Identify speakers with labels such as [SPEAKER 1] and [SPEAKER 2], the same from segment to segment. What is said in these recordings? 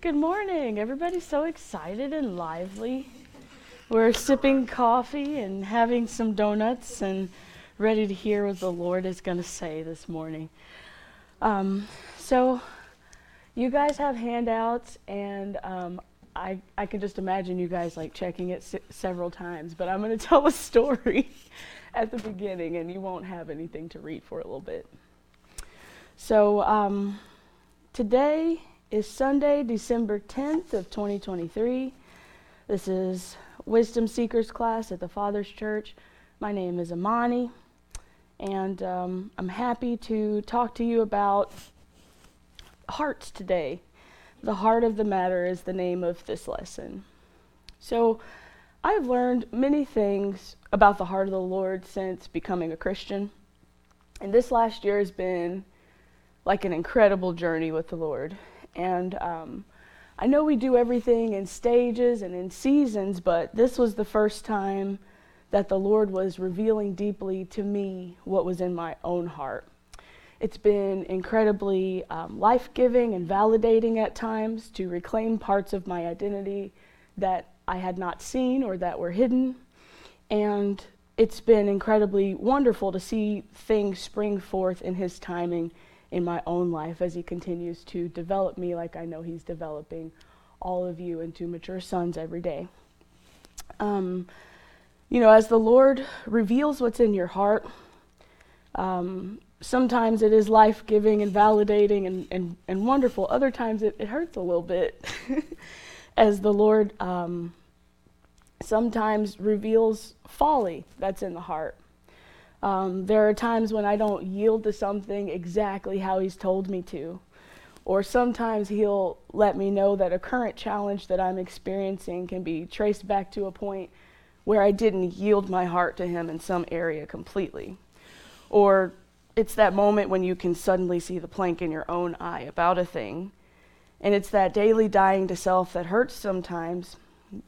[SPEAKER 1] Good morning. Everybody's so excited and lively. We're sipping coffee and having some donuts and ready to hear what the Lord is going to say this morning. Um, so, you guys have handouts, and um, I, I can just imagine you guys like checking it several times, but I'm going to tell a story at the beginning, and you won't have anything to read for a little bit. So, um, today is Sunday, December 10th of 2023. This is Wisdom Seekers class at the Father's Church. My name is Imone, and um, I'm happy to talk to you about hearts today. The heart of the matter is the name of this lesson. So, I've learned many things about the heart of the Lord since becoming a Christian. And this last year has been like an incredible journey with the Lord. And um, I know we do everything in stages and in seasons, but this was the first time that the Lord was revealing deeply to me what was in my own heart. It's been incredibly um, life giving and validating at times to reclaim parts of my identity that I had not seen or that were hidden. And it's been incredibly wonderful to see things spring forth in His timing in my own life as He continues to develop me like I know He's developing all of you into mature sons every day. Um, you know, as the Lord reveals what's in your heart, um, sometimes it is life giving and validating and, and, and wonderful. Other times it, it hurts a little bit as the Lord um, sometimes reveals folly that's in the heart. Um, there are times when I don't yield to something exactly how He's told me to. Or sometimes He'll let me know that a current challenge that I'm experiencing can be traced back to a point where I didn't yield my heart to Him in some area completely. Or it's that moment when you can suddenly see the plank in your own eye about a thing. And it's that daily dying to self that hurts sometimes,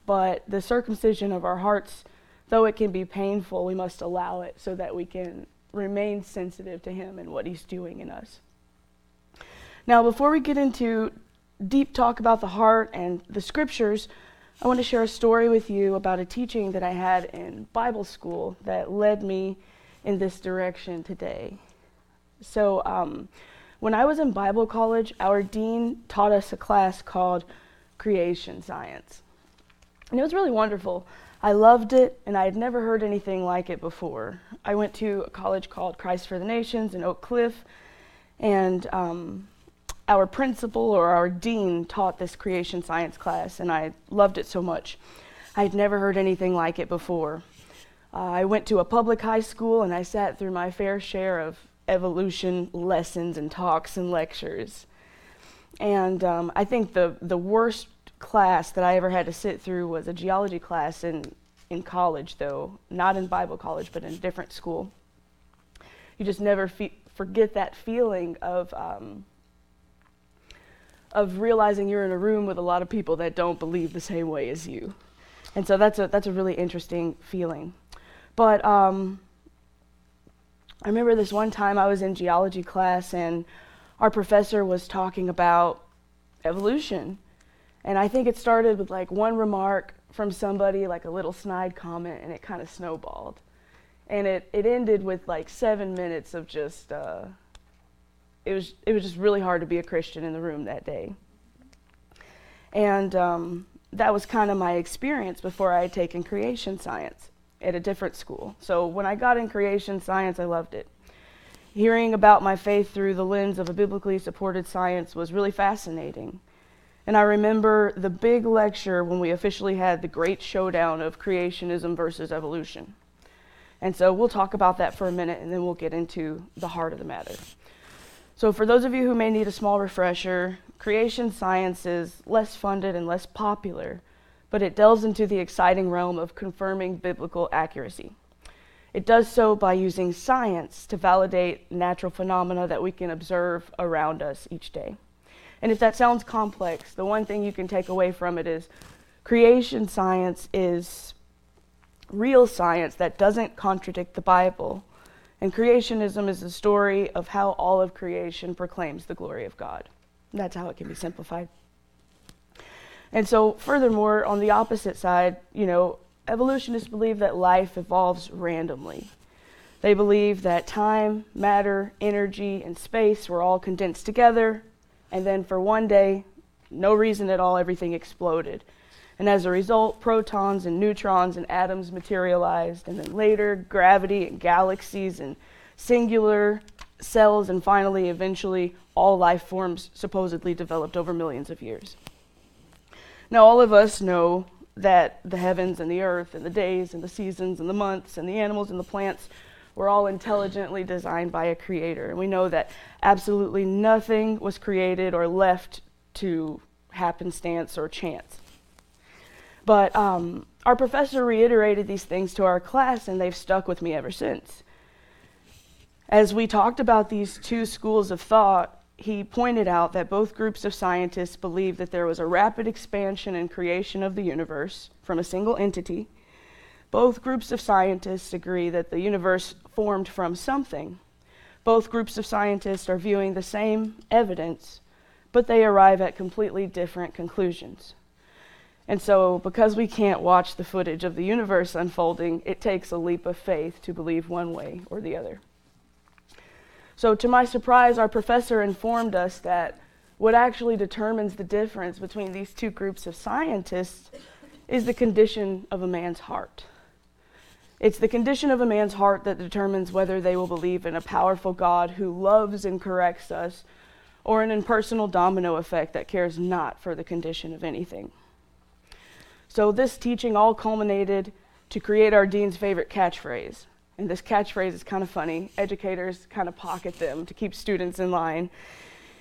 [SPEAKER 1] but the circumcision of our hearts though it can be painful, we must allow it so that we can remain sensitive to Him and what He's doing in us. Now, before we get into deep talk about the heart and the scriptures, I want to share a story with you about a teaching that I had in Bible school that led me in this direction today. So, um, when I was in Bible college, our dean taught us a class called Creation Science. And it was really wonderful. I loved it, and I had never heard anything like it before. I went to a college called Christ for the Nations in Oak Cliff, and um, our principal or our dean taught this creation science class, and I loved it so much. I had never heard anything like it before. Uh, I went to a public high school, and I sat through my fair share of evolution lessons and talks and lectures. And um, I think the, the worst class that I ever had to sit through was a geology class in, in college, though, not in Bible college, but in a different school. You just never fe- forget that feeling of, um, of realizing you're in a room with a lot of people that don't believe the same way as you. And so that's a, that's a really interesting feeling. But um, I remember this one time I was in geology class and our professor was talking about evolution and I think it started with like one remark from somebody, like a little snide comment, and it kind of snowballed. And it, it ended with like seven minutes of just, uh, it, was, it was just really hard to be a Christian in the room that day. And um, that was kind of my experience before I had taken creation science at a different school. So when I got in creation science, I loved it. Hearing about my faith through the lens of a biblically supported science was really fascinating. And I remember the big lecture when we officially had the great showdown of creationism versus evolution. And so we'll talk about that for a minute and then we'll get into the heart of the matter. So, for those of you who may need a small refresher, creation science is less funded and less popular, but it delves into the exciting realm of confirming biblical accuracy. It does so by using science to validate natural phenomena that we can observe around us each day. And if that sounds complex, the one thing you can take away from it is creation science is real science that doesn't contradict the Bible. And creationism is the story of how all of creation proclaims the glory of God. And that's how it can be simplified. And so, furthermore, on the opposite side, you know, evolutionists believe that life evolves randomly. They believe that time, matter, energy, and space were all condensed together, and then for one day, no reason at all, everything exploded. And as a result, protons and neutrons and atoms materialized, and then later, gravity and galaxies and singular cells, and finally, eventually, all life forms supposedly developed over millions of years. Now, all of us know that the heavens and the earth and the days and the seasons and the months and the animals and the plants were all intelligently designed by a creator. And we know that absolutely nothing was created or left to happenstance or chance. But um, our professor reiterated these things to our class, and they've stuck with me ever since. As we talked about these two schools of thought, he pointed out that both groups of scientists believe that there was a rapid expansion and creation of the universe from a single entity. Both groups of scientists agree that the universe formed from something. Both groups of scientists are viewing the same evidence, but they arrive at completely different conclusions. And so, because we can't watch the footage of the universe unfolding, it takes a leap of faith to believe one way or the other. So, to my surprise, our professor informed us that what actually determines the difference between these two groups of scientists is the condition of a man's heart. It's the condition of a man's heart that determines whether they will believe in a powerful God who loves and corrects us, or an impersonal domino effect that cares not for the condition of anything. So, this teaching all culminated to create our dean's favorite catchphrase and this catchphrase is kind of funny. Educators kind of pocket them to keep students in line.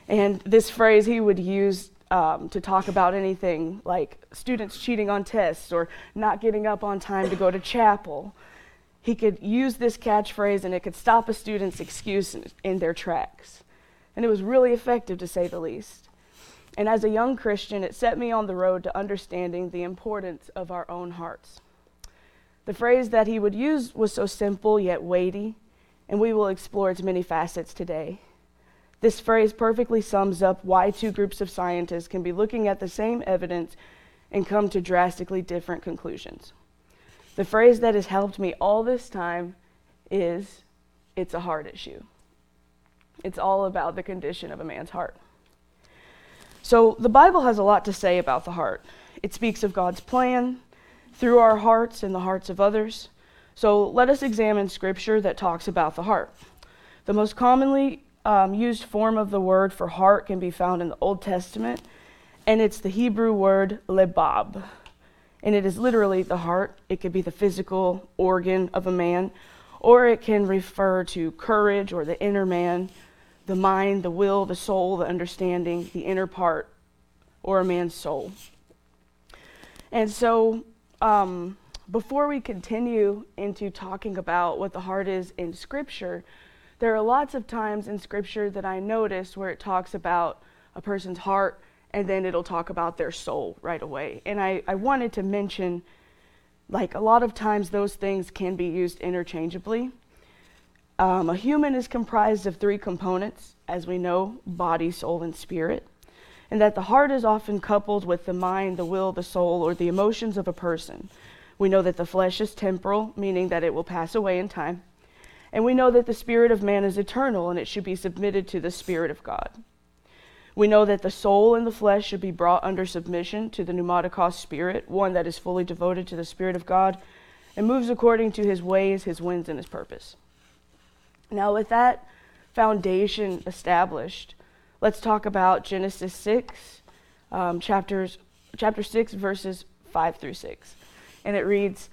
[SPEAKER 1] And this phrase he would use um, to talk about anything like students cheating on tests or not getting up on time to go to chapel. He could use this catchphrase and it could stop a student's excuse in, in their tracks. And it was really effective to say the least. And as a young Christian, it set me on the road to understanding the importance of our own hearts. The phrase that he would use was so simple yet weighty, and we will explore its many facets today. This phrase perfectly sums up why two groups of scientists can be looking at the same evidence and come to drastically different conclusions. The phrase that has helped me all this time is it's a heart issue. It's all about the condition of a man's heart. So, the Bible has a lot to say about the heart. It speaks of God's plan, through our hearts and the hearts of others. So let us examine scripture that talks about the heart. The most commonly um, used form of the word for heart can be found in the Old Testament, and it's the Hebrew word lebab. And it is literally the heart. It could be the physical organ of a man, or it can refer to courage or the inner man, the mind, the will, the soul, the understanding, the inner part, or a man's soul. And so um, before we continue into talking about what the heart is in Scripture, there are lots of times in Scripture that I notice where it talks about a person's heart and then it'll talk about their soul right away. And I, I wanted to mention, like, a lot of times those things can be used interchangeably. Um, a human is comprised of three components, as we know body, soul, and spirit and that the heart is often coupled with the mind, the will, the soul, or the emotions of a person. We know that the flesh is temporal, meaning that it will pass away in time. And we know that the spirit of man is eternal and it should be submitted to the spirit of God. We know that the soul and the flesh should be brought under submission to the pneumatikos spirit, one that is fully devoted to the spirit of God and moves according to his ways, his winds, and his purpose. Now, with that foundation established, let's talk about Genesis 6, um, chapters, chapter 6, verses 5 through 6. And it reads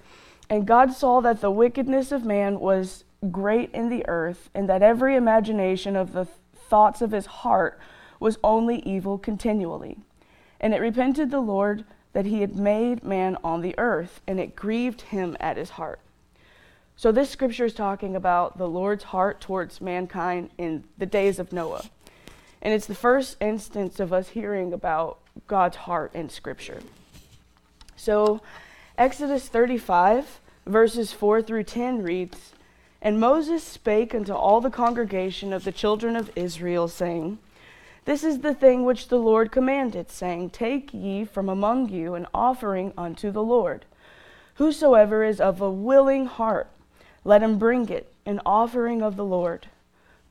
[SPEAKER 1] And God saw that the wickedness of man was great in the earth, and that every imagination of the thoughts of his heart was only evil continually. And it repented the Lord that he had made man on the earth, and it grieved him at his heart. So, this scripture is talking about the Lord's heart towards mankind in the days of Noah. And it's the first instance of us hearing about God's heart in Scripture. So, Exodus 35, verses 4 through 10 reads And Moses spake unto all the congregation of the children of Israel, saying, This is the thing which the Lord commanded, saying, Take ye from among you an offering unto the Lord. Whosoever is of a willing heart, let him bring it, an offering of the Lord.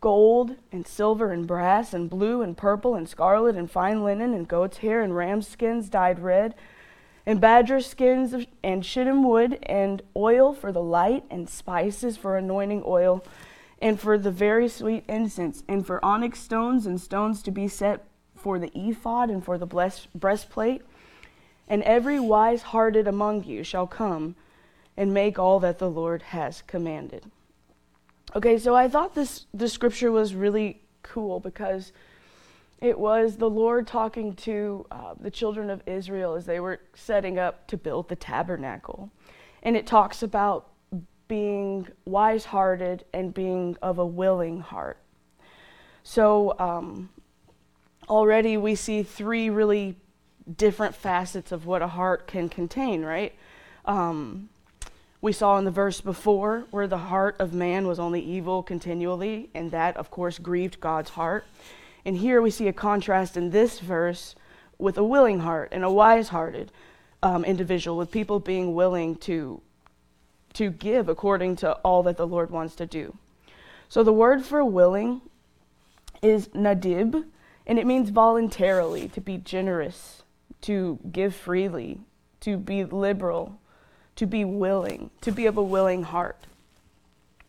[SPEAKER 1] Gold and silver and brass and blue and purple and scarlet and fine linen and goat's hair and ram's skins dyed red and badger skins and shittim wood and oil for the light and spices for anointing oil and for the very sweet incense, and for onyx stones and stones to be set for the ephod and for the breastplate. And every wise hearted among you shall come and make all that the Lord has commanded. Okay, so I thought this, this scripture was really cool because it was the Lord talking to uh, the children of Israel as they were setting up to build the tabernacle. And it talks about being wise hearted and being of a willing heart. So, um, already we see three really different facets of what a heart can contain, right? Um, we saw in the verse before where the heart of man was only evil continually, and that, of course, grieved God's heart. And here we see a contrast in this verse with a willing heart and a wise hearted um, individual, with people being willing to to give according to all that the Lord wants to do. So the word for willing is nadib, and it means voluntarily, to be generous, to give freely, to be liberal, to be willing, to be of a willing heart.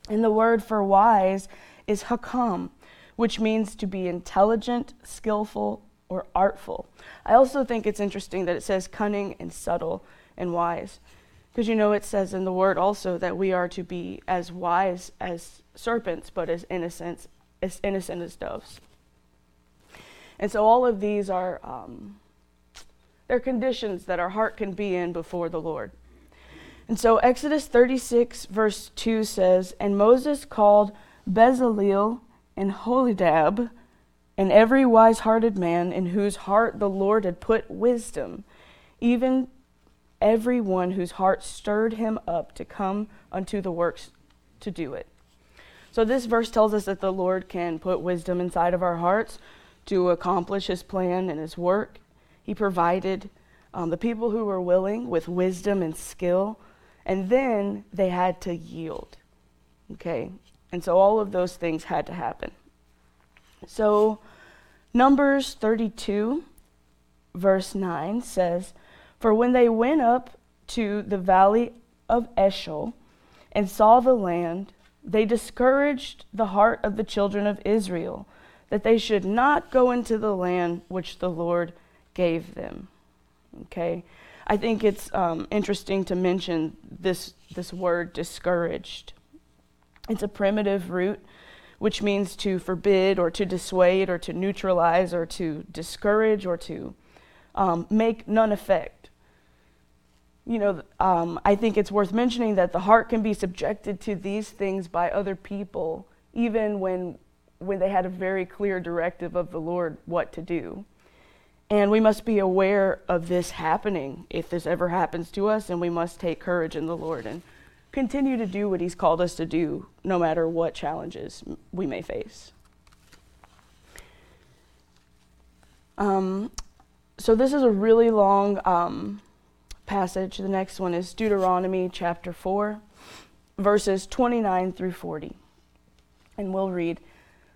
[SPEAKER 1] And the word for wise is hakam, which means to be intelligent, skillful, or artful. I also think it's interesting that it says cunning and subtle and wise. Because you know, it says in the word also that we are to be as wise as serpents, but as innocent as innocent as doves. And so all of these are um, they're conditions that our heart can be in before the Lord. And so Exodus 36 verse 2 says, And Moses called Bezaleel and Aholiab and every wise-hearted man in whose heart the Lord had put wisdom, even every one whose heart stirred him up to come unto the works to do it. So, this verse tells us that the Lord can put wisdom inside of our hearts to accomplish his plan and his work. He provided um, the people who were willing with wisdom and skill, and then they had to yield. Okay? And so, all of those things had to happen. So, Numbers 32, verse 9 says, for when they went up to the valley of Eshcol and saw the land, they discouraged the heart of the children of Israel, that they should not go into the land which the Lord gave them. Okay? I think it's um, interesting to mention this, this word discouraged. It's a primitive root which means to forbid or to dissuade or to neutralize or to discourage or to um, make none effect you know, um, I think it's worth mentioning that the heart can be subjected to these things by other people, even when, when they had a very clear directive of the Lord what to do. And we must be aware of this happening if this ever happens to us, and we must take courage in the Lord and continue to do what He's called us to do, no matter what challenges we may face. Um, so, this is a really long um, passage. The next one is Deuteronomy chapter 4, verses 29 through 40. And we'll read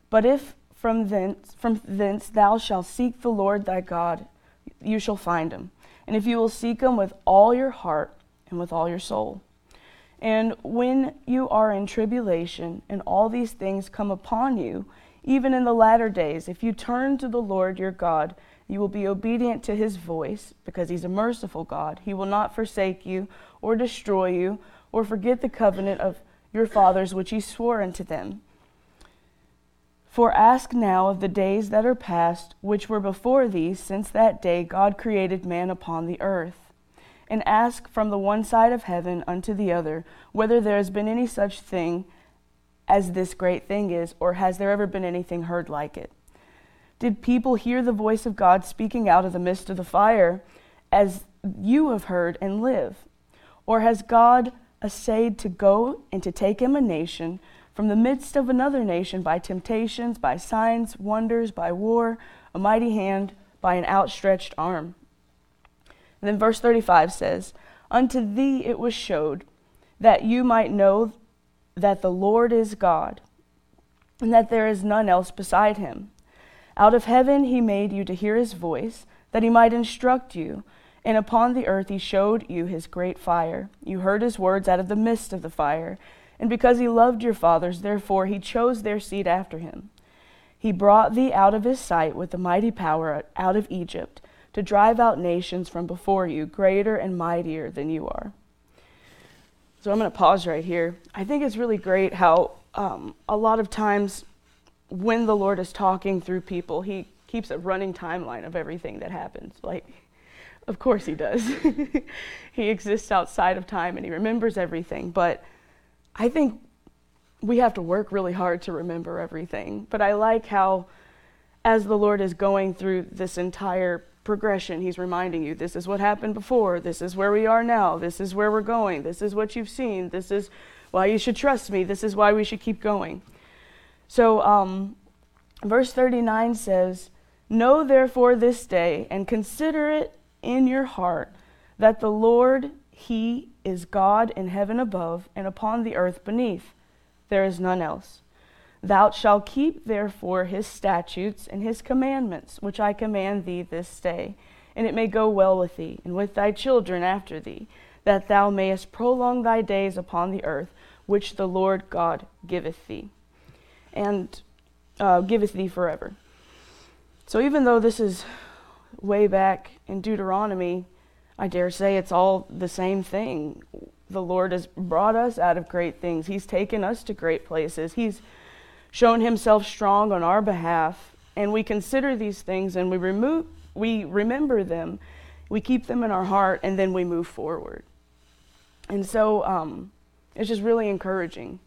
[SPEAKER 1] But if from thence, from thence thou shalt seek the Lord thy God, you shall find him. And if you will seek him with all your heart and with all your soul. And when you are in tribulation and all these things come upon you, even in the latter days, if you turn to the Lord your God, you will be obedient to his voice because he's a merciful God. He will not forsake you or destroy you or forget the covenant of your fathers which he swore unto them. For ask now of the days that are past, which were before thee, since that day God created man upon the earth. And ask from the one side of heaven unto the other, whether there has been any such thing as this great thing is, or has there ever been anything heard like it? Did people hear the voice of God speaking out of the midst of the fire, as you have heard and live? Or has God essayed to go and to take him a nation from the midst of another nation by temptations, by signs, wonders, by war, a mighty hand by an outstretched arm. And then verse 35 says, Unto thee it was showed that you might know that the Lord is God, and that there is none else beside him. Out of heaven he made you to hear his voice, that he might instruct you, and upon the earth he showed you his great fire. You heard his words out of the midst of the fire. And because he loved your fathers, therefore he chose their seed after him. He brought thee out of his sight with a mighty power out of Egypt, to drive out nations from before you, greater and mightier than you are. So I'm going to pause right here. I think it's really great how um, a lot of times when the Lord is talking through people, he keeps a running timeline of everything that happens. Like, of course he does. he exists outside of time and he remembers everything. But I think we have to work really hard to remember everything. But I like how, as the Lord is going through this entire progression, He's reminding you this is what happened before, this is where we are now, this is where we're going, this is what you've seen, this is why you should trust me, this is why we should keep going. So, um, verse 39 says, Know therefore this day and consider it in your heart that the Lord, He is God in heaven above and upon the earth beneath. There is none else. Thou shalt keep therefore his statutes and his commandments, which I command thee this day, and it may go well with thee, and with thy children after thee, that thou mayest prolong thy days upon the earth, which the Lord God giveth thee, and uh, giveth thee forever. So even though this is way back in Deuteronomy, I dare say it's all the same thing. The Lord has brought us out of great things. He's taken us to great places. He's shown himself strong on our behalf, and we consider these things and we remove we remember them, we keep them in our heart, and then we move forward. And so um, it's just really encouraging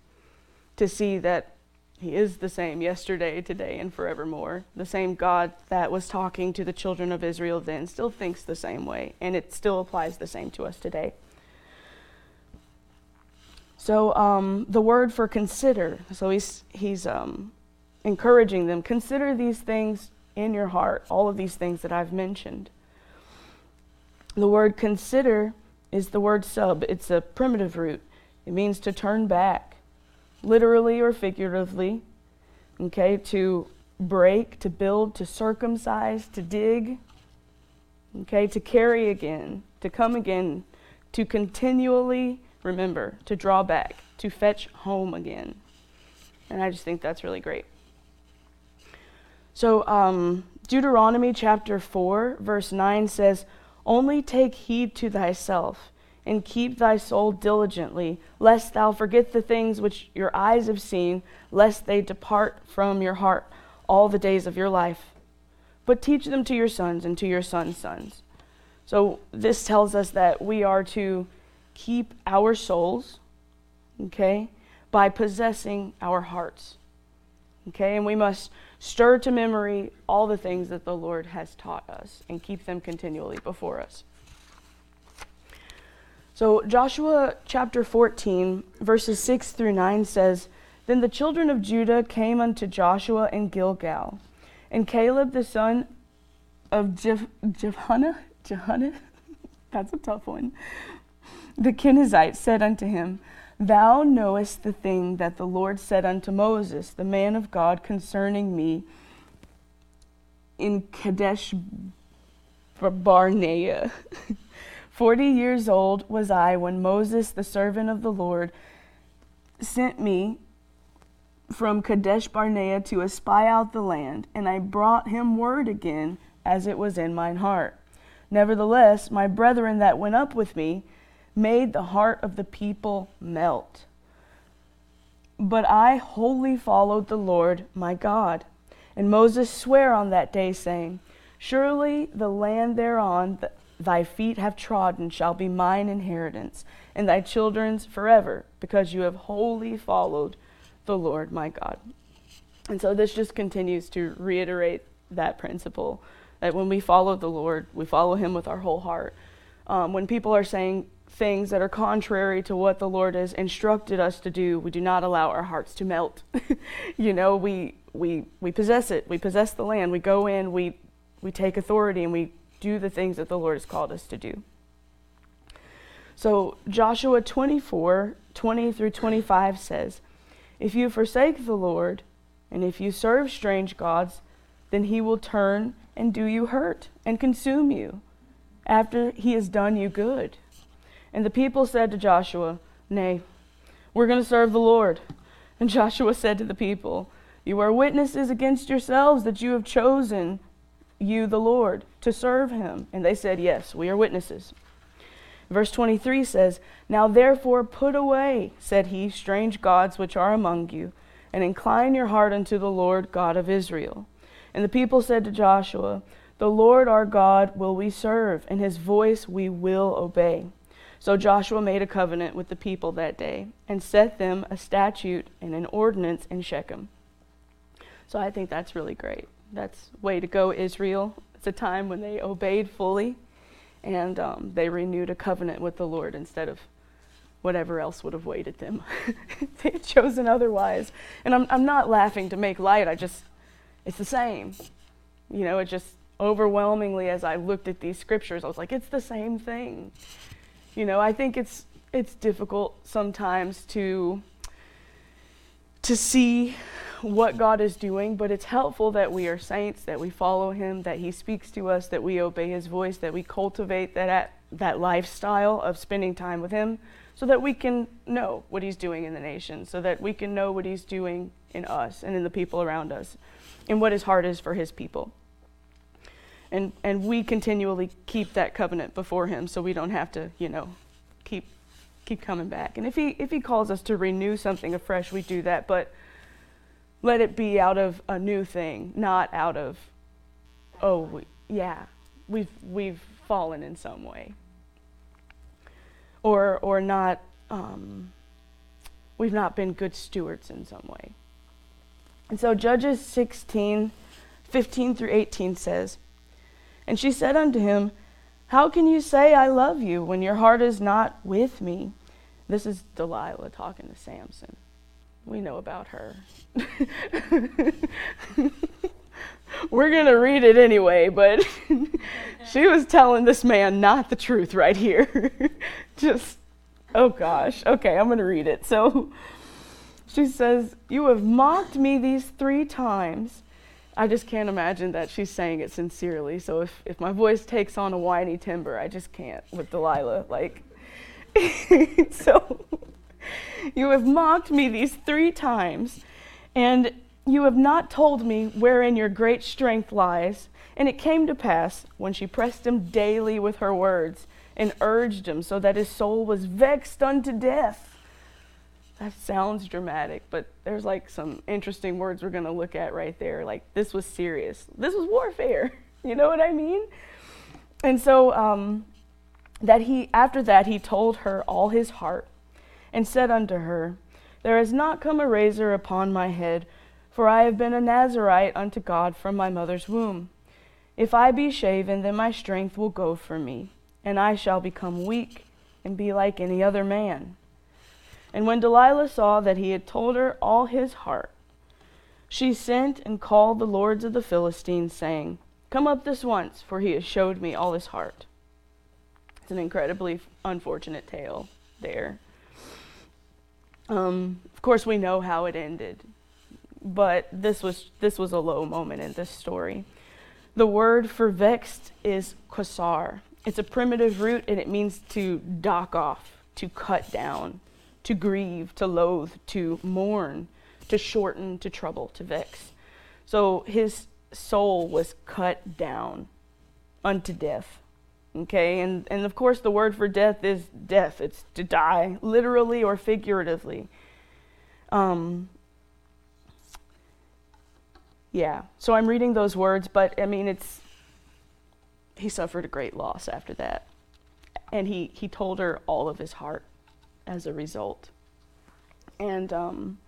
[SPEAKER 1] to see that he is the same yesterday, today, and forevermore. The same God that was talking to the children of Israel then still thinks the same way, and it still applies the same to us today. So um, the word for consider, so he's, he's um, encouraging them, consider these things in your heart, all of these things that I've mentioned. The word consider is the word sub, it's a primitive root. It means to turn back literally or figuratively, okay, to break, to build, to circumcise, to dig, okay, to carry again, to come again, to continually remember, to draw back, to fetch home again. And I just think that's really great. So, um, Deuteronomy chapter 4, verse 9 says, Only take heed to thyself and keep thy soul diligently, lest thou forget the things which your eyes have seen, lest they depart from your heart all the days of your life. But teach them to your sons and to your sons' sons. So this tells us that we are to keep our souls, okay, by possessing our hearts. Okay, and we must stir to memory all the things that the Lord has taught us and keep them continually before us. So, Joshua chapter 14, verses 6 through 9 says Then the children of Judah came unto Joshua in Gilgal, and Caleb the son of Jephunneh, Jephunneh, that's a tough one, the Kenizzite said unto him, Thou knowest the thing that the Lord said unto Moses, the man of God, concerning me in Kadesh Barnea. Forty years old was I when Moses, the servant of the Lord, sent me from Kadesh Barnea to espy out the land, and I brought him word again as it was in mine heart. Nevertheless, my brethren that went up with me made the heart of the people melt. But I wholly followed the Lord my God. And Moses sware on that day, saying, Surely the land thereon Thy feet have trodden shall be mine inheritance, and thy children's forever, because you have wholly followed the Lord my God. And so this just continues to reiterate that principle that when we follow the Lord, we follow him with our whole heart. Um, when people are saying things that are contrary to what the Lord has instructed us to do, we do not allow our hearts to melt. you know, we we we possess it. We possess the land. We go in, we we take authority and we do the things that the Lord has called us to do. So Joshua 24, 20 through 25 says, If you forsake the Lord, and if you serve strange gods, then he will turn and do you hurt and consume you after he has done you good. And the people said to Joshua, Nay, we're going to serve the Lord. And Joshua said to the people, You are witnesses against yourselves that you have chosen you, the Lord, to serve him. And they said, Yes, we are witnesses. Verse 23 says, Now therefore put away, said he, strange gods which are among you, and incline your heart unto the Lord God of Israel. And the people said to Joshua, The Lord our God will we serve, and his voice we will obey. So Joshua made a covenant with the people that day and set them a statute and an ordinance in Shechem. So I think that's really great. That's way to go, Israel. It's a time when they obeyed fully and um, they renewed a covenant with the Lord instead of whatever else would have waited them. they had chosen otherwise. And I'm, I'm not laughing to make light, I just, it's the same. You know, it just overwhelmingly, as I looked at these scriptures, I was like, it's the same thing. You know, I think it's it's difficult sometimes to to see what God is doing, but it's helpful that we are saints, that we follow him, that he speaks to us, that we obey his voice, that we cultivate that that lifestyle of spending time with him so that we can know what he's doing in the nation, so that we can know what he's doing in us and in the people around us, and what his heart is for his people and and we continually keep that covenant before him so we don't have to you know keep keep coming back. And if he if he calls us to renew something afresh we do that but let it be out of a new thing not out of oh we, yeah we've we've fallen in some way. Or or not um, we've not been good stewards in some way. And so judges 16 15 through 18 says and she said unto him, How can you say, I love you, when your heart is not with me? This is Delilah talking to Samson. We know about her. We're going to read it anyway, but she was telling this man not the truth right here. Just, oh gosh. Okay, I'm going to read it. So she says, You have mocked me these three times I just can't imagine that she's saying it sincerely. So if, if my voice takes on a whiny timbre, I just can't with Delilah. Like, so you have mocked me these three times, and you have not told me wherein your great strength lies. And it came to pass, when she pressed him daily with her words, and urged him so that his soul was vexed unto death that sounds dramatic, but there's like some interesting words we're going to look at right there. Like, this was serious. This was warfare. You know what I mean? And so, um, that he, after that, he told her all his heart and said unto her, There has not come a razor upon my head, for I have been a Nazarite unto God from my mother's womb. If I be shaven, then my strength will go from me, and I shall become weak and be like any other man. And when Delilah saw that he had told her all his heart, she sent and called the lords of the Philistines, saying, Come up this once, for he has showed me all his heart. It's an incredibly unfortunate tale there. Um, of course, we know how it ended, but this was this was a low moment in this story. The word for vexed is kasar. It's a primitive root, and it means to dock off, to cut down to grieve, to loathe, to mourn, to shorten, to trouble, to vex. So his soul was cut down unto death. Okay, and, and of course, the word for death is death. It's to die, literally or figuratively. Um, yeah, so I'm reading those words, but I mean, it's, he suffered a great loss after that. And he, he told her all of his heart as a result. And um,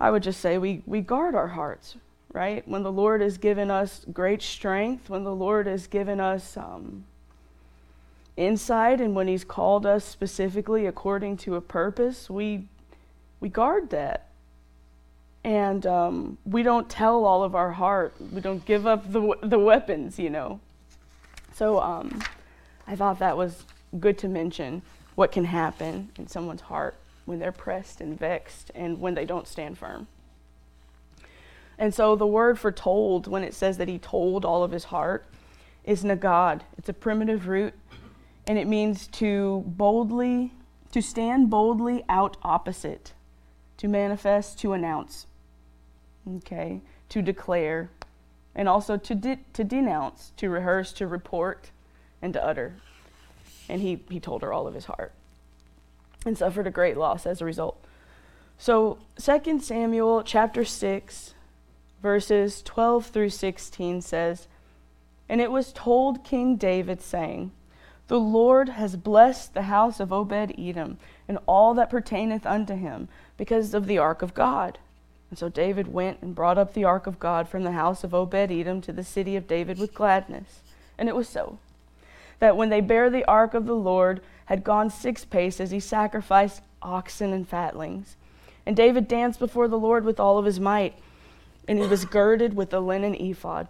[SPEAKER 1] I would just say we, we guard our hearts, right? When the Lord has given us great strength, when the Lord has given us um, inside and when He's called us specifically according to a purpose, we, we guard that. And um, we don't tell all of our heart. We don't give up the, the weapons, you know. So um, I thought that was good to mention what can happen in someone's heart when they're pressed and vexed and when they don't stand firm. And so the word for told, when it says that he told all of his heart, is nagad. It's a primitive root, and it means to boldly, to stand boldly out opposite, to manifest, to announce, okay, to declare, and also to, de- to denounce, to rehearse, to report, and to utter. And he, he told her all of his heart and suffered a great loss as a result. So 2 Samuel chapter 6 verses 12 through 16 says, And it was told King David saying, The Lord has blessed the house of Obed Edom and all that pertaineth unto him because of the ark of God. And so David went and brought up the ark of God from the house of Obed Edom to the city of David with gladness. And it was so that when they bare the ark of the Lord had gone six paces, he sacrificed oxen and fatlings. And David danced before the Lord with all of his might, and he was girded with a linen ephod.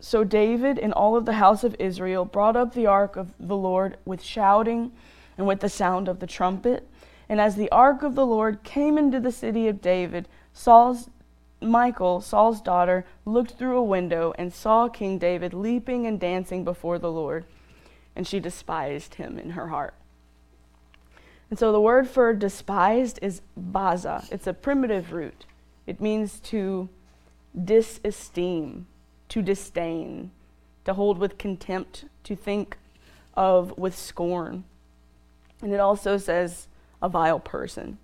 [SPEAKER 1] So David and all of the house of Israel brought up the ark of the Lord with shouting and with the sound of the trumpet. And as the ark of the Lord came into the city of David, Saul's Michal, Saul's daughter, looked through a window and saw King David leaping and dancing before the Lord, and she despised him in her heart. And so the word for despised is baza. It's a primitive root. It means to disesteem, to disdain, to hold with contempt, to think of with scorn. And it also says a vile person.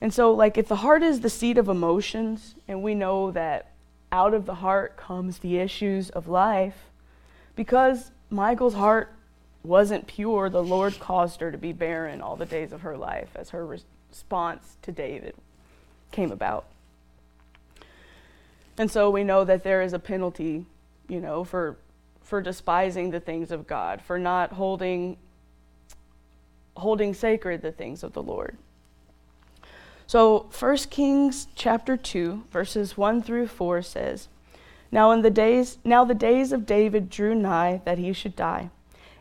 [SPEAKER 1] And so, like, if the heart is the seat of emotions, and we know that out of the heart comes the issues of life, because Michal's heart wasn't pure, the Lord caused her to be barren all the days of her life as her response to David came about. And so we know that there is a penalty, you know, for for despising the things of God, for not holding holding sacred the things of the Lord. So 1 Kings chapter 2 verses 1 through 4 says, Now in the days now the days of David drew nigh that he should die,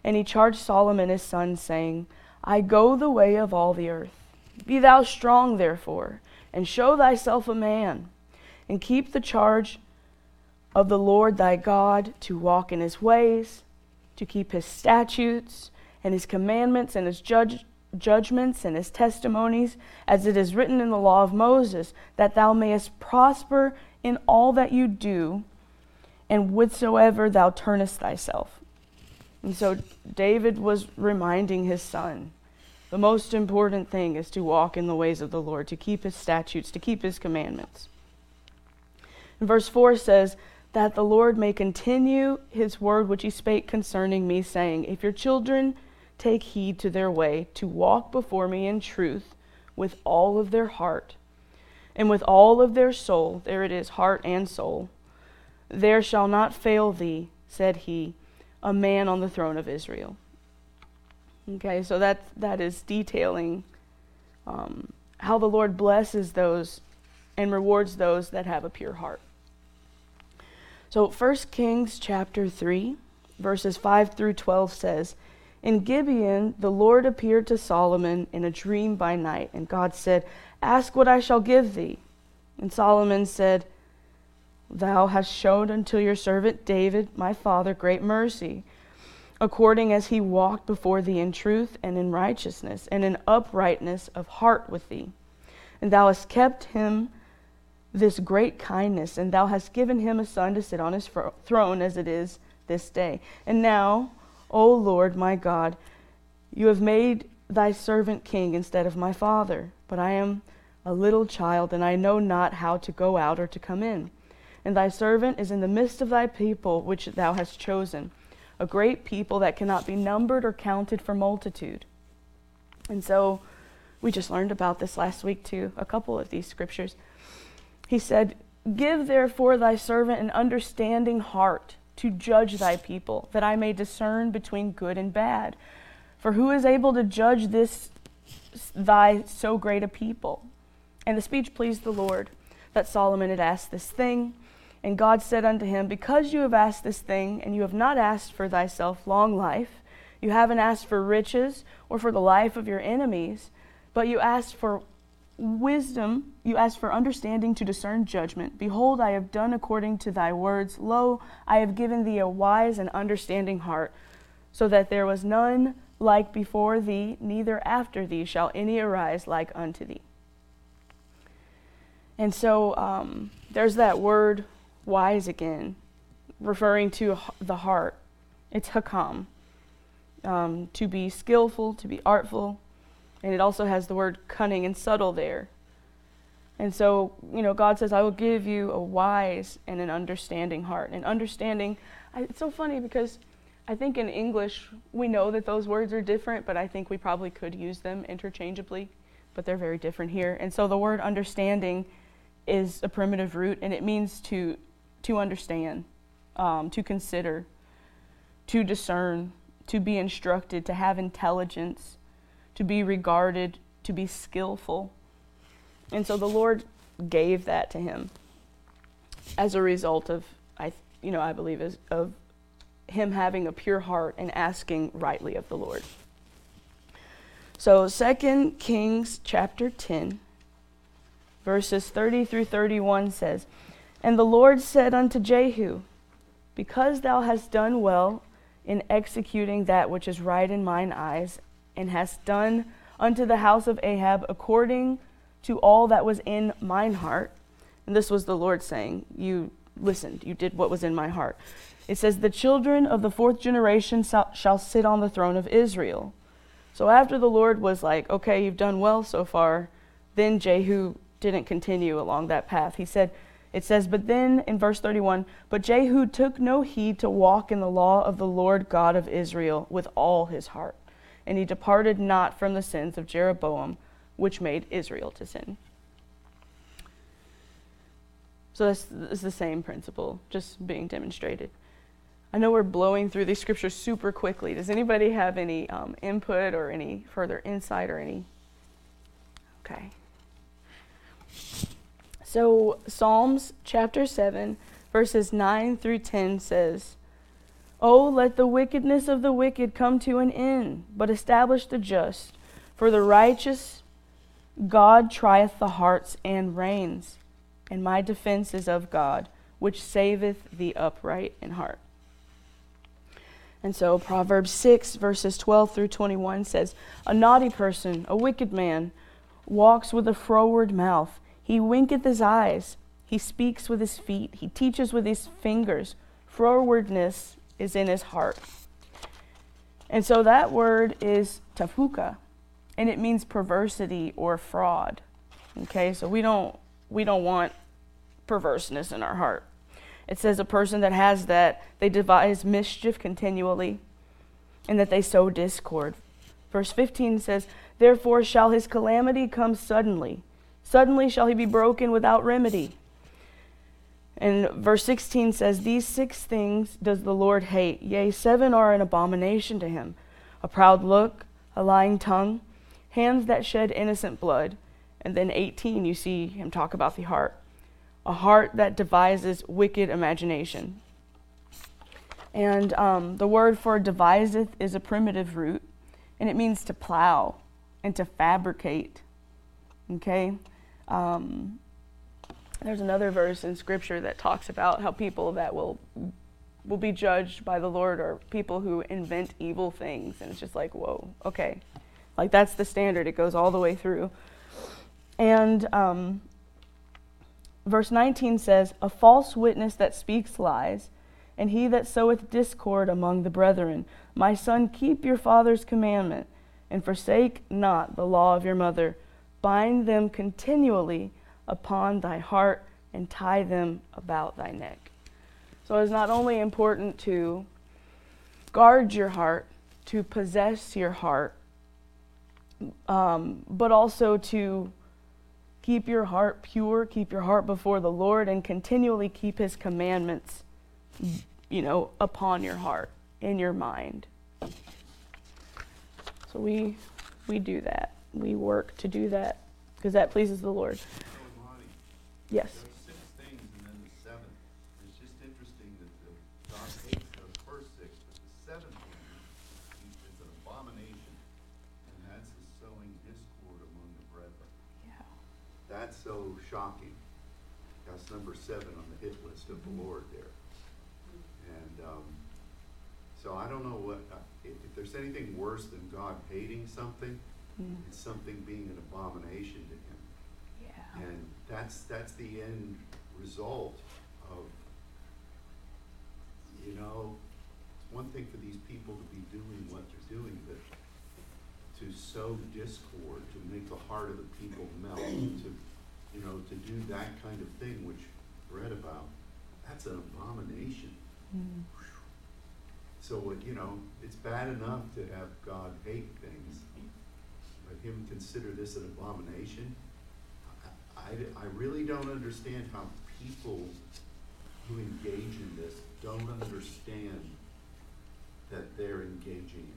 [SPEAKER 1] and he charged Solomon his son saying, I go the way of all the earth. Be thou strong therefore, and show thyself a man, and keep the charge of the Lord thy God to walk in his ways, to keep his statutes and his commandments and his judge judgments and his testimonies, as it is written in the law of Moses, that thou mayest prosper in all that you do, and whithersoever thou turnest thyself. And so David was reminding his son the most important thing is to walk in the ways of the Lord, to keep his statutes, to keep his commandments. And verse 4 says, That the Lord may continue his word which he spake concerning me, saying, If your children take heed to their way, to walk before me in truth with all of their heart and with all of their soul. There it is, heart and soul. There shall not fail thee, said he, a man on the throne of Israel. Okay, so that, that is detailing um, how the Lord blesses those and rewards those that have a pure heart. So 1 Kings chapter 3, verses 5 through 12 says, in Gibeon, the Lord appeared to Solomon in a dream by night, and God said, Ask what I shall give thee. And Solomon said, Thou hast shown unto your servant David, my father, great mercy, according as he walked before thee in truth and in righteousness and in uprightness of heart with thee. And thou hast kept him this great kindness, and thou hast given him a son to sit on his throne as it is this day. And now, O Lord my God, you have made thy servant king instead of my father, but I am a little child, and I know not how to go out or to come in. And thy servant is in the midst of thy people, which thou hast chosen, a great people that cannot be numbered or counted for multitude. And so we just learned about this last week, too, a couple of these scriptures. He said, Give therefore thy servant an understanding heart to judge thy people, that I may discern between good and bad. For who is able to judge this thy so great a people? And the speech pleased the Lord that Solomon had asked this thing. And God said unto him, Because you have asked this thing, and you have not asked for thyself long life, you haven't asked for riches or for the life of your enemies, but you asked for wisdom, you ask for understanding to discern judgment. Behold, I have done according to thy words. Lo, I have given thee a wise and understanding heart, so that there was none like before thee, neither after thee shall any arise like unto thee. And so um, there's that word wise again, referring to the heart. It's hakam, um, to be skillful, to be artful. And it also has the word cunning and subtle there. And so, you know, God says, I will give you a wise and an understanding heart. And understanding, I, it's so funny because I think in English, we know that those words are different, but I think we probably could use them interchangeably, but they're very different here. And so the word understanding is a primitive root, and it means to, to understand, um, to consider, to discern, to be instructed, to have intelligence, to be regarded, to be skillful. And so the Lord gave that to him as a result of, I, you know, I believe, is, of him having a pure heart and asking rightly of the Lord. So, 2 Kings chapter 10, verses 30 through 31 says, And the Lord said unto Jehu, Because thou hast done well in executing that which is right in mine eyes, and hast done unto the house of Ahab according to all that was in mine heart. And this was the Lord saying, You listened, you did what was in my heart. It says, The children of the fourth generation shall sit on the throne of Israel. So after the Lord was like, Okay, you've done well so far, then Jehu didn't continue along that path. He said, it says, But then in verse 31, but Jehu took no heed to walk in the law of the Lord God of Israel with all his heart. And he departed not from the sins of Jeroboam, which made Israel to sin. So this is the same principle, just being demonstrated. I know we're blowing through these scriptures super quickly. Does anybody have any um, input or any further insight or any? Okay. So, Psalms chapter 7, verses 9 through 10 says, Oh, let the wickedness of the wicked come to an end, but establish the just. For the righteous God trieth the hearts and reins, and my defense is of God, which saveth the upright in heart. And so Proverbs 6, verses 12 through 21 says, A naughty person, a wicked man, walks with a froward mouth he winketh his eyes. He speaks with his feet. He teaches with his fingers. Frowardness is in his heart. And so that word is tafuka, and it means perversity or fraud. Okay, so we don't we don't want perverseness in our heart. It says a person that has that, they devise mischief continually, and that they sow discord. Verse 15 says, Therefore shall his calamity come suddenly Suddenly shall he be broken without remedy. And verse 16 says, These six things does the Lord hate, yea, seven are an abomination to him a proud look, a lying tongue, hands that shed innocent blood. And then 18, you see him talk about the heart a heart that devises wicked imagination. And um, the word for deviseth is a primitive root, and it means to plow and to fabricate. Okay? Um, there's another verse in Scripture that talks about how people that will will be judged by the Lord are people who invent evil things, and it's just like, whoa, okay, like that's the standard. It goes all the way through. And um, verse 19 says, "A false witness that speaks lies." and he that soweth discord among the brethren. My son, keep your father's commandment, and forsake not the law of your mother bind them continually upon thy heart and tie them about thy neck. So it's not only important to guard your heart, to possess your heart, um, but also to keep your heart pure, keep your heart before the Lord, and continually keep his commandments you know, upon your heart, in your mind. So we we do that. We work to do that because that pleases the Lord. Yes.
[SPEAKER 2] there's six things and then the seventh. It's just interesting that the, God hates the first six, but the seventh one is is an abomination. And that's the sowing discord among the brethren.
[SPEAKER 1] Yeah.
[SPEAKER 2] That's so shocking. That's number seven on the hit list of the Lord there. And, um, so I don't know what, uh, if, if there's anything worse than God hating something,
[SPEAKER 1] Mm.
[SPEAKER 2] it's something being an abomination to him.
[SPEAKER 1] Yeah.
[SPEAKER 2] And that's, that's the end result of, you know, it's one thing for these people to be doing what they're doing, but to sow discord, to make the heart of the people melt, to, you know, to do that kind of thing, which read about, that's an abomination.
[SPEAKER 1] Mm.
[SPEAKER 2] So, you know, it's bad enough to have God hate things, but him consider this an abomination? I, I, really don't understand how people who engage in this don't understand that they're engaging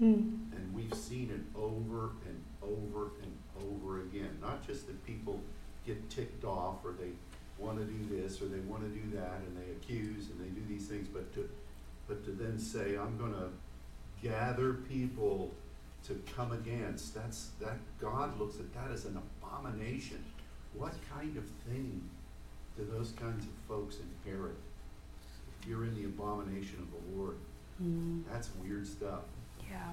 [SPEAKER 2] in it.
[SPEAKER 1] Mm.
[SPEAKER 2] And we've seen it over and over and over again. Not just that people get ticked off or they wanna do this or they wanna do that and they accuse and they do these things, but to, but to then say, I'm gonna gather people to come against, that's, that, God looks at that as an abomination. What kind of thing do those kinds of folks inherit? If you're in the abomination of the Lord,
[SPEAKER 1] Mm.
[SPEAKER 2] that's weird stuff.
[SPEAKER 1] Yeah.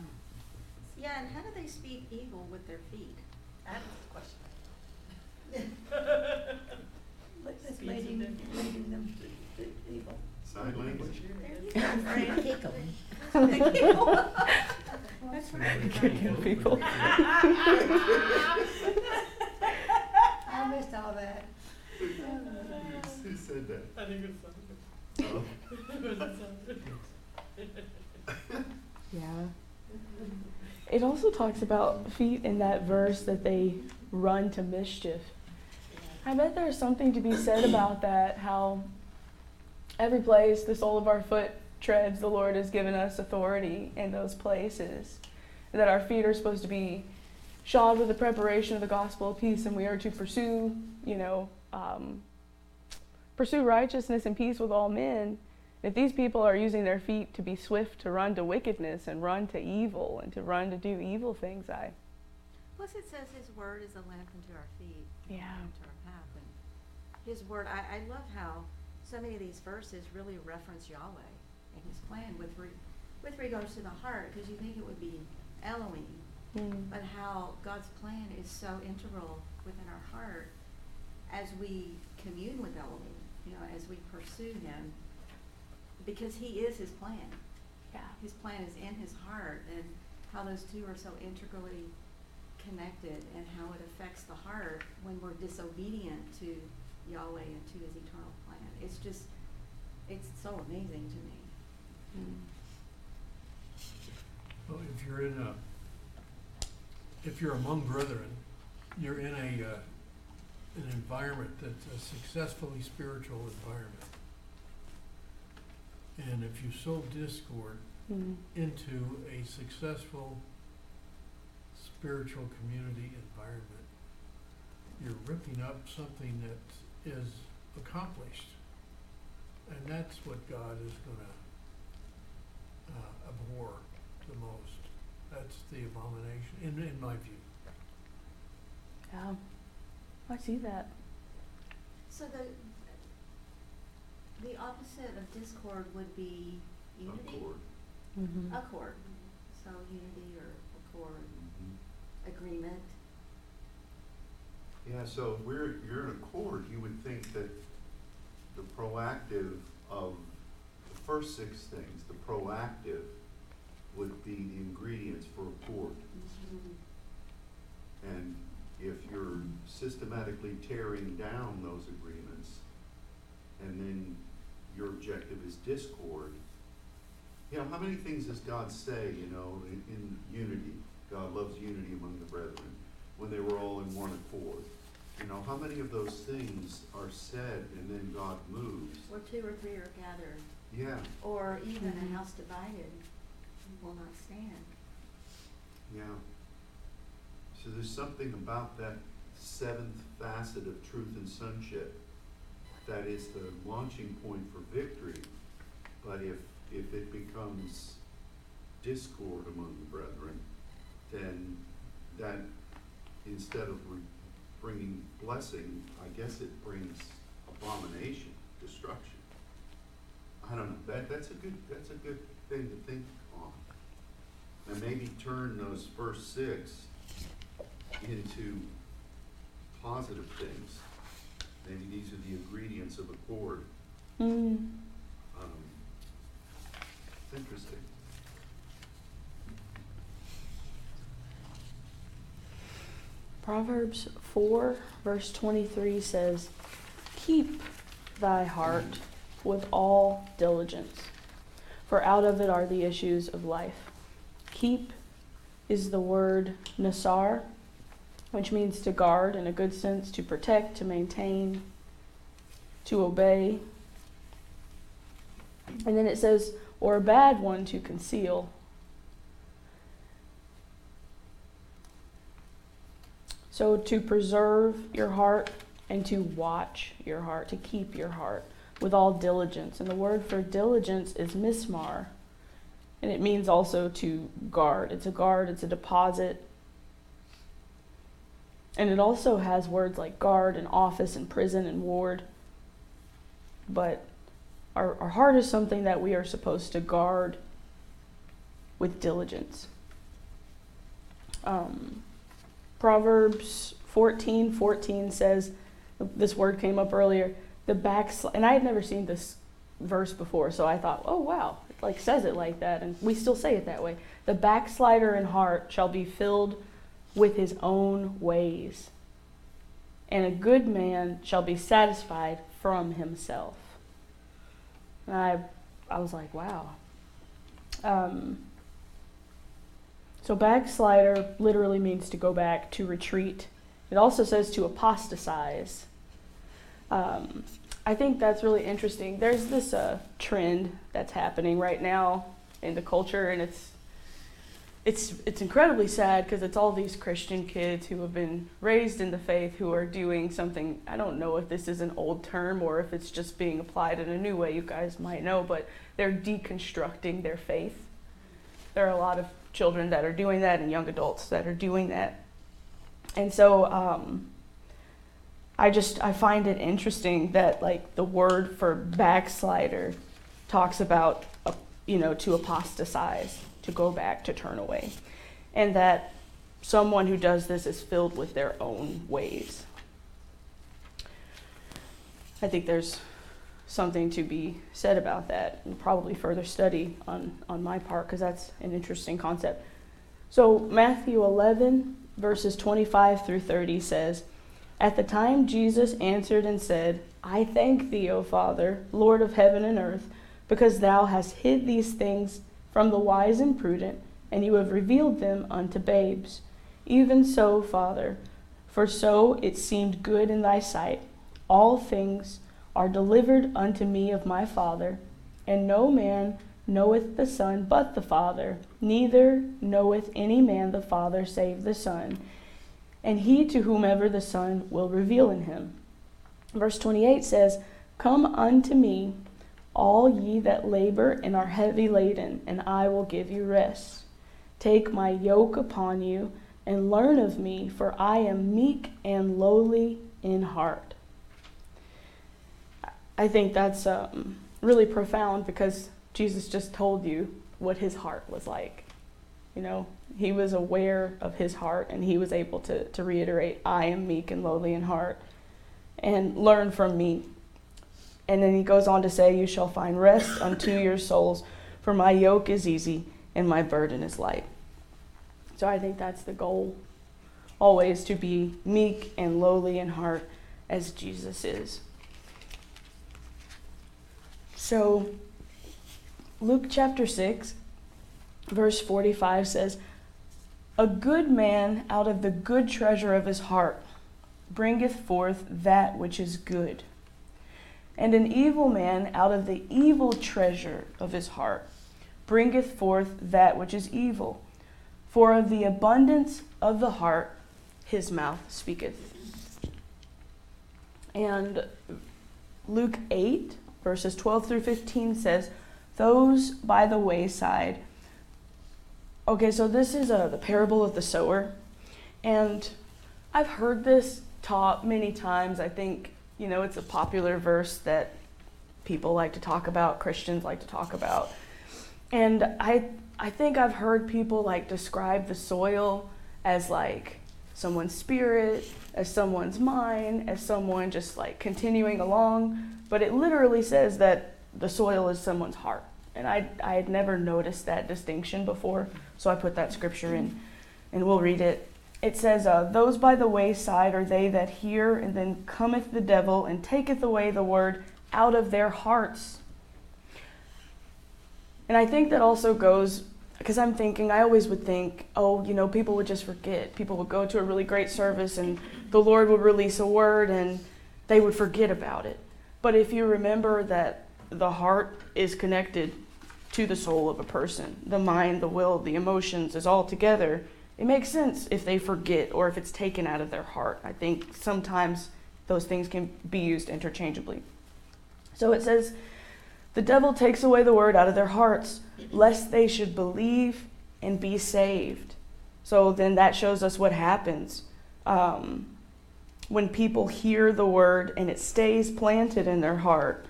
[SPEAKER 3] Yeah, and how do they speak evil with their feet?
[SPEAKER 4] That's the question.
[SPEAKER 5] Like this leading them to, to evil.
[SPEAKER 2] Sign language.
[SPEAKER 3] There you go, Frank.
[SPEAKER 5] Kick 'em.
[SPEAKER 3] That's right.
[SPEAKER 1] Kicking people.
[SPEAKER 5] I missed all that.
[SPEAKER 2] Who said that?
[SPEAKER 4] I think it's
[SPEAKER 2] Oh.
[SPEAKER 1] Yeah. It also talks about feet in that verse that they run to mischief. I bet there's something to be said about that, how every place the sole of our foot treads, the Lord has given us authority in those places. That our feet are supposed to be shod with the preparation of the gospel of peace, and we are to pursue, you know, um, pursue righteousness and peace with all men. If these people are using their feet to be swift to run to wickedness and run to evil and to run to do evil things, I
[SPEAKER 3] Plus it says his word is a lamp unto our feet.
[SPEAKER 1] Yeah.
[SPEAKER 3] unto our path. And his word, I, I love how so many of these verses really reference Yahweh and his plan with re, with regards to the heart, because you think it would be Elohim,
[SPEAKER 1] mm,
[SPEAKER 3] but how God's plan is so integral within our heart as we commune with Elohim, you know, as we pursue him, because he is his plan.
[SPEAKER 1] yeah,
[SPEAKER 3] His plan is in his heart, and how those two are so integrally connected, and how it affects the heart when we're disobedient to Yahweh and to his eternal plan. It's just, it's so amazing to me.
[SPEAKER 1] mm,
[SPEAKER 6] Well, if you're in a, if you're among brethren, you're in a, uh, an environment that's a successfully spiritual environment. And if you sow discord
[SPEAKER 1] mm,
[SPEAKER 6] into a successful spiritual community environment, you're ripping up something that is accomplished. And that's what God is gonna uh, abhor the most. That's the abomination, in, in my view.
[SPEAKER 1] yeah. I see that.
[SPEAKER 3] So the, the opposite of discord would be unity?
[SPEAKER 2] Accord.
[SPEAKER 1] Mm-hmm.
[SPEAKER 3] Accord. So unity or accord,
[SPEAKER 2] Mhm.
[SPEAKER 3] agreement.
[SPEAKER 2] Yeah, so if we're, you're in accord, you would think that the proactive of the first six things, the proactive would be the ingredients for accord. And if you're systematically tearing down those agreements, and then your objective is discord, you know, how many things does God say, you know, in, in unity? God loves unity among the brethren, when they were all in one accord. You know, how many of those things are said and then God moves?
[SPEAKER 3] Where two or three are gathered.
[SPEAKER 2] Yeah,
[SPEAKER 3] Or even
[SPEAKER 1] Mhm.
[SPEAKER 3] a house divided will not stand.
[SPEAKER 2] yeah. So there's something about that seventh facet of truth and sonship that is the launching point for victory. But if, if it becomes discord among the brethren, then that, instead of bringing blessing, I guess it brings abomination, destruction. I don't know, that, that's a good, that's a good thing to think. And maybe turn those first six into positive things. Maybe these are the ingredients of accord.
[SPEAKER 1] Mm.
[SPEAKER 2] Um, it's interesting.
[SPEAKER 1] Proverbs 4, verse 23 says, Keep thy heart with all diligence, for out of it are the issues of life. Keep is the word nasar, which means to guard in a good sense, to protect, to maintain, to obey. And then it says, or a bad one to conceal. So to preserve your heart and to watch your heart, to keep your heart with all diligence. And the word for diligence is mismar. And it means also to guard. It's a guard, it's a deposit. And it also has words like guard and office and prison and ward. But our, our heart is something that we are supposed to guard with diligence. Um, Proverbs 14 14 says, this word came up earlier, the backsl and I had never seen this verse before, so I thought, oh wow, like says it like that, and we still say it that way. The backslider in heart shall be filled with his own ways, and a good man shall be satisfied from himself. And I, I was like, wow. Um, so backslider literally means to go back, to retreat. It also says to apostatize. Um, I think that's really interesting. There's this uh, trend that's happening right now in the culture, and it's it's it's incredibly sad because it's all these Christian kids who have been raised in the faith who are doing something. I don't know if this is an old term or if it's just being applied in a new way. You guys might know, but they're deconstructing their faith. There are a lot of children that are doing that and young adults that are doing that. And so um, I just I find it interesting that like the word for backslider talks about uh, you know to apostatize, to go back, to turn away, and that someone who does this is filled with their own ways. I think there's something to be said about that and probably further study on, on my part because that's an interesting concept. So, Matthew 11, verses 25 through 30 says, At the time Jesus answered and said, I thank thee, O Father, Lord of heaven and earth, because thou hast hid these things from the wise and prudent, and you have revealed them unto babes. Even so, Father, for so it seemed good in thy sight. All things are delivered unto me of my Father, and no man knoweth the Son but the Father, neither knoweth any man the Father save the Son, and he to whomever the Son will reveal in him. Verse 28 says, Come unto me, all ye that labor and are heavy laden, and I will give you rest. Take my yoke upon you, and learn of me, for I am meek and lowly in heart. I think that's um, really profound because Jesus just told you what his heart was like. You know, he was aware of his heart and he was able to, to reiterate, I am meek and lowly in heart, and learn from me. And then he goes on to say, You shall find rest unto your souls, for my yoke is easy and my burden is light. So I think that's the goal, always to be meek and lowly in heart as Jesus is. So, Luke chapter 6, verse 45 says, A good man out of the good treasure of his heart bringeth forth that which is good. And an evil man out of the evil treasure of his heart bringeth forth that which is evil. For of the abundance of the heart his mouth speaketh. And Luke 8, verses 12 through 15 says, Those by the wayside. Okay, so this is uh, the parable of the sower. And I've heard this taught many times. I think, you know, it's a popular verse that people like to talk about, Christians like to talk about. And I I think I've heard people like describe the soil as like someone's spirit, as someone's mind, as someone just like continuing along, but it literally says that the soil is someone's heart. And I I had never noticed that distinction before, so I put that scripture in and we'll read it it says, uh, Those by the wayside are they that hear, and then cometh the devil and taketh away the word out of their hearts. And I think that also goes, because I'm thinking, I always would think, oh, you know, people would just forget. People would go to a really great service, and the Lord would release a word, and they would forget about it. But if you remember that the heart is connected to the soul of a person, the mind, the will, the emotions is all together it makes sense if they forget or if it's taken out of their heart. I think sometimes those things can be used interchangeably. So it says, The devil takes away the word out of their hearts, lest they should believe and be saved. So then that shows us what happens. Um, when people hear the word and it stays planted in their heart,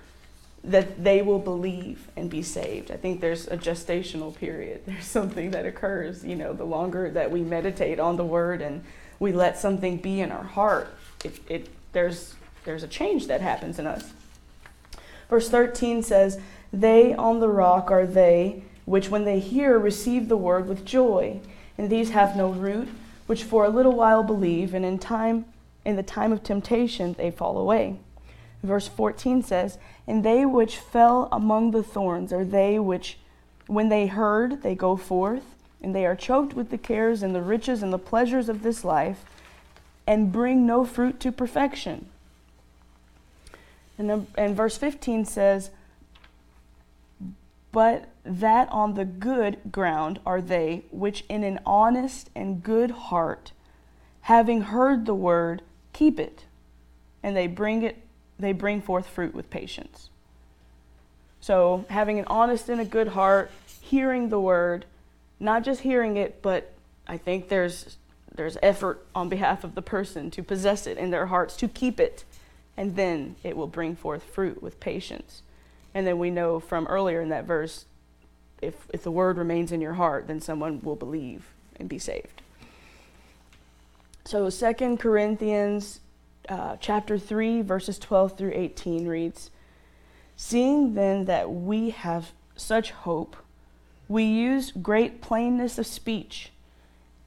[SPEAKER 1] that they will believe and be saved. I think there's a gestational period. There's something that occurs, you know, the longer that we meditate on the word and we let something be in our heart, it, it there's there's a change that happens in us. Verse 13 says, They on the rock are they which when they hear receive the word with joy, and these have no root, which for a little while believe, and in time in the time of temptation they fall away. Verse 14 says, And they which fell among the thorns are they which, when they heard, they go forth, and they are choked with the cares and the riches and the pleasures of this life, and bring no fruit to perfection. And, and verse 15 says, But that on the good ground are they which in an honest and good heart, having heard the word, keep it, and they bring it they bring forth fruit with patience. So, having an honest and a good heart, hearing the word, not just hearing it, but I think there's there's effort on behalf of the person to possess it in their hearts, to keep it, and then it will bring forth fruit with patience. And then we know from earlier in that verse, if if the word remains in your heart, then someone will believe and be saved. So Second Corinthians uh, chapter 3, verses 12 through 18 reads Seeing then that we have such hope, we use great plainness of speech,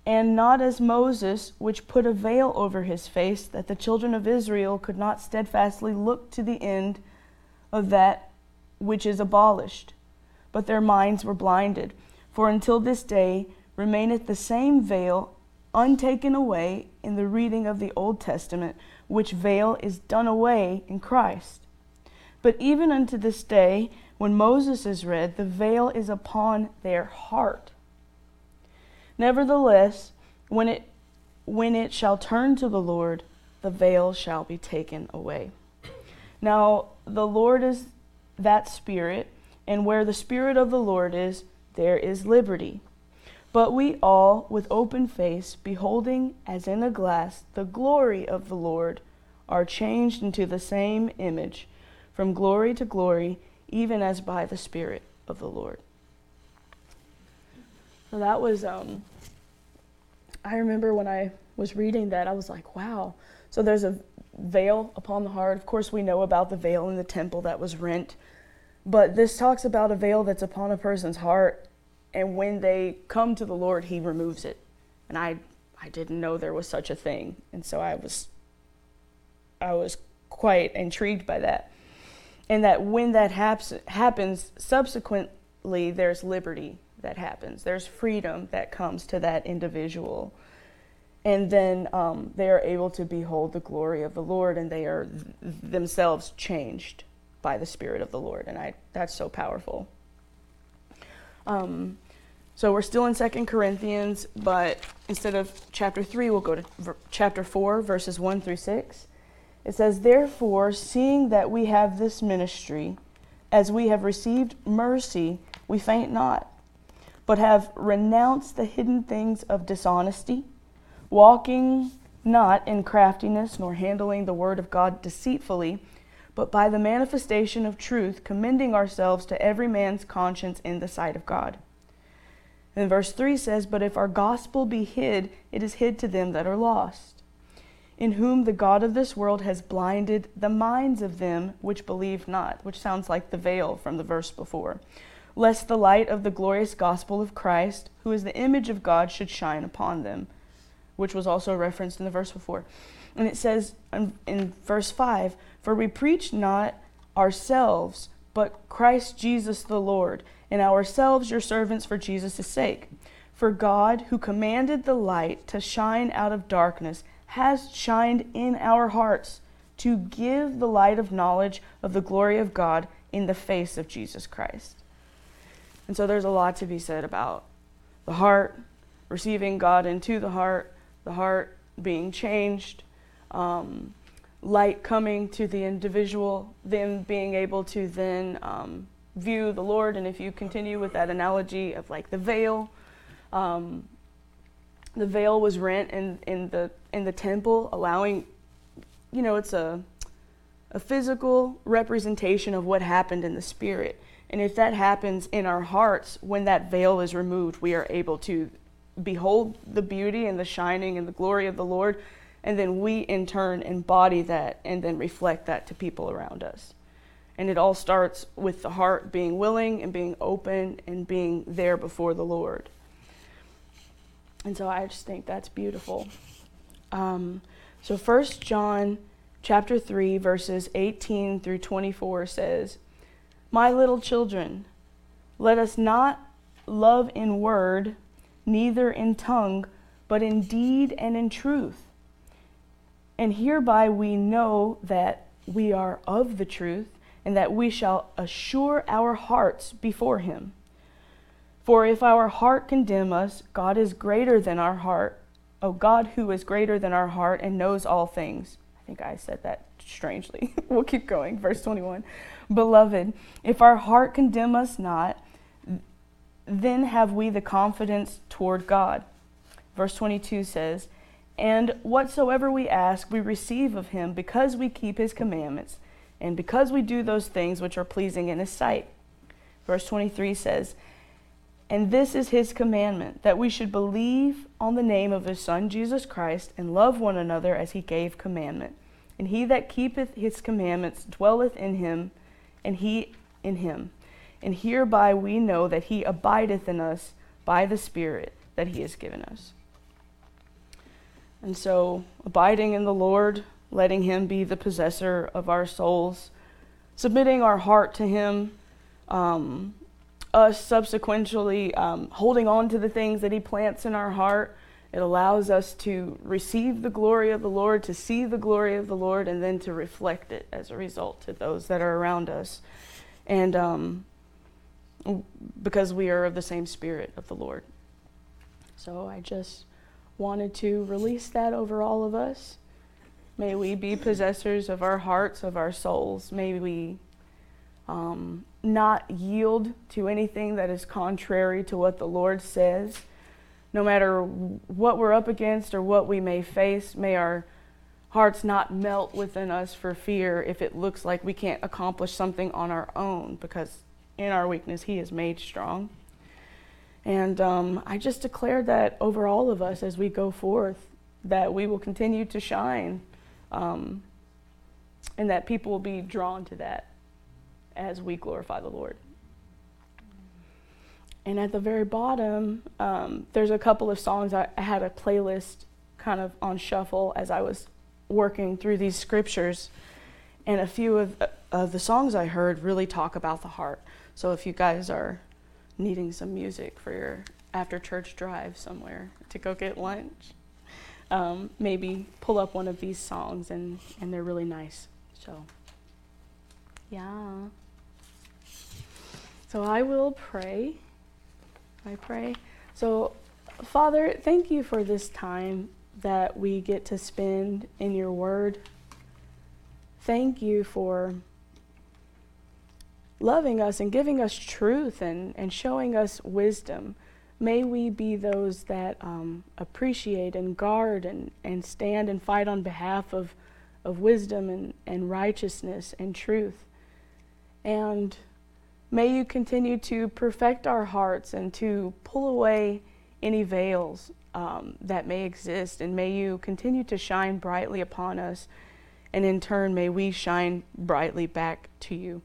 [SPEAKER 1] and not as Moses, which put a veil over his face, that the children of Israel could not steadfastly look to the end of that which is abolished. But their minds were blinded. For until this day remaineth the same veil untaken away in the reading of the Old Testament which veil is done away in Christ. But even unto this day, when Moses is read, the veil is upon their heart. Nevertheless, when it when it shall turn to the Lord, the veil shall be taken away. Now, the Lord is that Spirit, and where the Spirit of the Lord is, there is liberty. But we all, with open face, beholding as in a glass the glory of the Lord, are changed into the same image, from glory to glory, even as by the Spirit of the Lord. So that was, um, I remember when I was reading that, I was like, wow. So there's a veil upon the heart. Of course, we know about the veil in the temple that was rent. But this talks about a veil that's upon a person's heart and when they come to the Lord, He removes it. And I, I didn't know there was such a thing, and so I was, I was quite intrigued by that. And that when that haps, happens, subsequently there's liberty that happens. There's freedom that comes to that individual. And then um, they are able to behold the glory of the Lord and they are th- themselves changed by the Spirit of the Lord. And I, that's so powerful. Um, so we're still in Second Corinthians, but instead of chapter 3, we'll go to v- chapter 4, verses 1 through 6. It says, Therefore, seeing that we have this ministry, as we have received mercy, we faint not, but have renounced the hidden things of dishonesty, walking not in craftiness, nor handling the word of God deceitfully, but by the manifestation of truth, commending ourselves to every man's conscience in the sight of God. And verse 3 says, But if our gospel be hid, it is hid to them that are lost, in whom the God of this world has blinded the minds of them which believe not, which sounds like the veil from the verse before, lest the light of the glorious gospel of Christ, who is the image of God, should shine upon them, which was also referenced in the verse before. And it says in, in verse 5 For we preach not ourselves, but Christ Jesus the Lord and ourselves your servants for Jesus' sake. For God, who commanded the light to shine out of darkness, has shined in our hearts to give the light of knowledge of the glory of God in the face of Jesus Christ. And so there's a lot to be said about the heart, receiving God into the heart, the heart being changed, um, light coming to the individual, them being able to then um, view the Lord. And if you continue with that analogy of like the veil, um, the veil was rent in, in the in the temple, allowing, you know, it's a a physical representation of what happened in the spirit. And if that happens in our hearts, when that veil is removed, we are able to behold the beauty and the shining and the glory of the Lord. And then we, in turn, embody that and then reflect that to people around us. And it all starts with the heart being willing and being open and being there before the Lord. And so I just think that's beautiful. Um, so First John chapter 3 verses 18 through 24 says, "My little children, let us not love in word, neither in tongue, but in deed and in truth. And hereby we know that we are of the truth, and that we shall assure our hearts before him. For if our heart condemn us, God is greater than our heart. Oh, God who is greater than our heart and knows all things. I think I said that strangely. we'll keep going. Verse 21. Beloved, if our heart condemn us not, then have we the confidence toward God. Verse 22 says, And whatsoever we ask, we receive of him because we keep his commandments and because we do those things which are pleasing in his sight. Verse 23 says, And this is his commandment, that we should believe on the name of his Son Jesus Christ, and love one another as he gave commandment. And he that keepeth his commandments dwelleth in him, and he in him. And hereby we know that he abideth in us by the Spirit that he has given us. And so, abiding in the Lord, letting Him be the possessor of our souls, submitting our heart to Him, um, us subsequently um, holding on to the things that He plants in our heart. It allows us to receive the glory of the Lord, to see the glory of the Lord, and then to reflect it as a result to those that are around us. And um, because we are of the same spirit of the Lord. So I just wanted to release that over all of us. May we be possessors of our hearts, of our souls. May we um, not yield to anything that is contrary to what the Lord says. No matter what we're up against or what we may face, may our hearts not melt within us for fear if it looks like we can't accomplish something on our own, because in our weakness, He is made strong. And um, I just declare that over all of us as we go forth, that we will continue to shine, um, and that people will be drawn to that as we glorify the Lord. And at the very bottom, um, there's a couple of songs. I, I had a playlist kind of on shuffle as I was working through these scriptures, and a few of, of the songs I heard really talk about the heart. So if you guys are needing some music for your after church drive somewhere to go get lunch, um, maybe pull up one of these songs, and, and they're really nice. So Yeah. So I will pray. I pray. So, Father, thank you for this time that we get to spend in your word. Thank you for loving us and giving us truth and, and showing us wisdom. May we be those that um, appreciate and guard and, and stand and fight on behalf of, of wisdom and, and righteousness and truth. And may you continue to perfect our hearts and to pull away any veils um, that may exist. And may you continue to shine brightly upon us. And in turn, may we shine brightly back to you.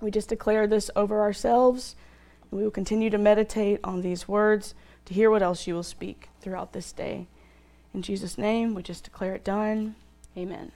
[SPEAKER 1] We just declare this over ourselves. We will continue to meditate on these words to hear what else you will speak throughout this day. In Jesus' name, we just declare it done. Amen.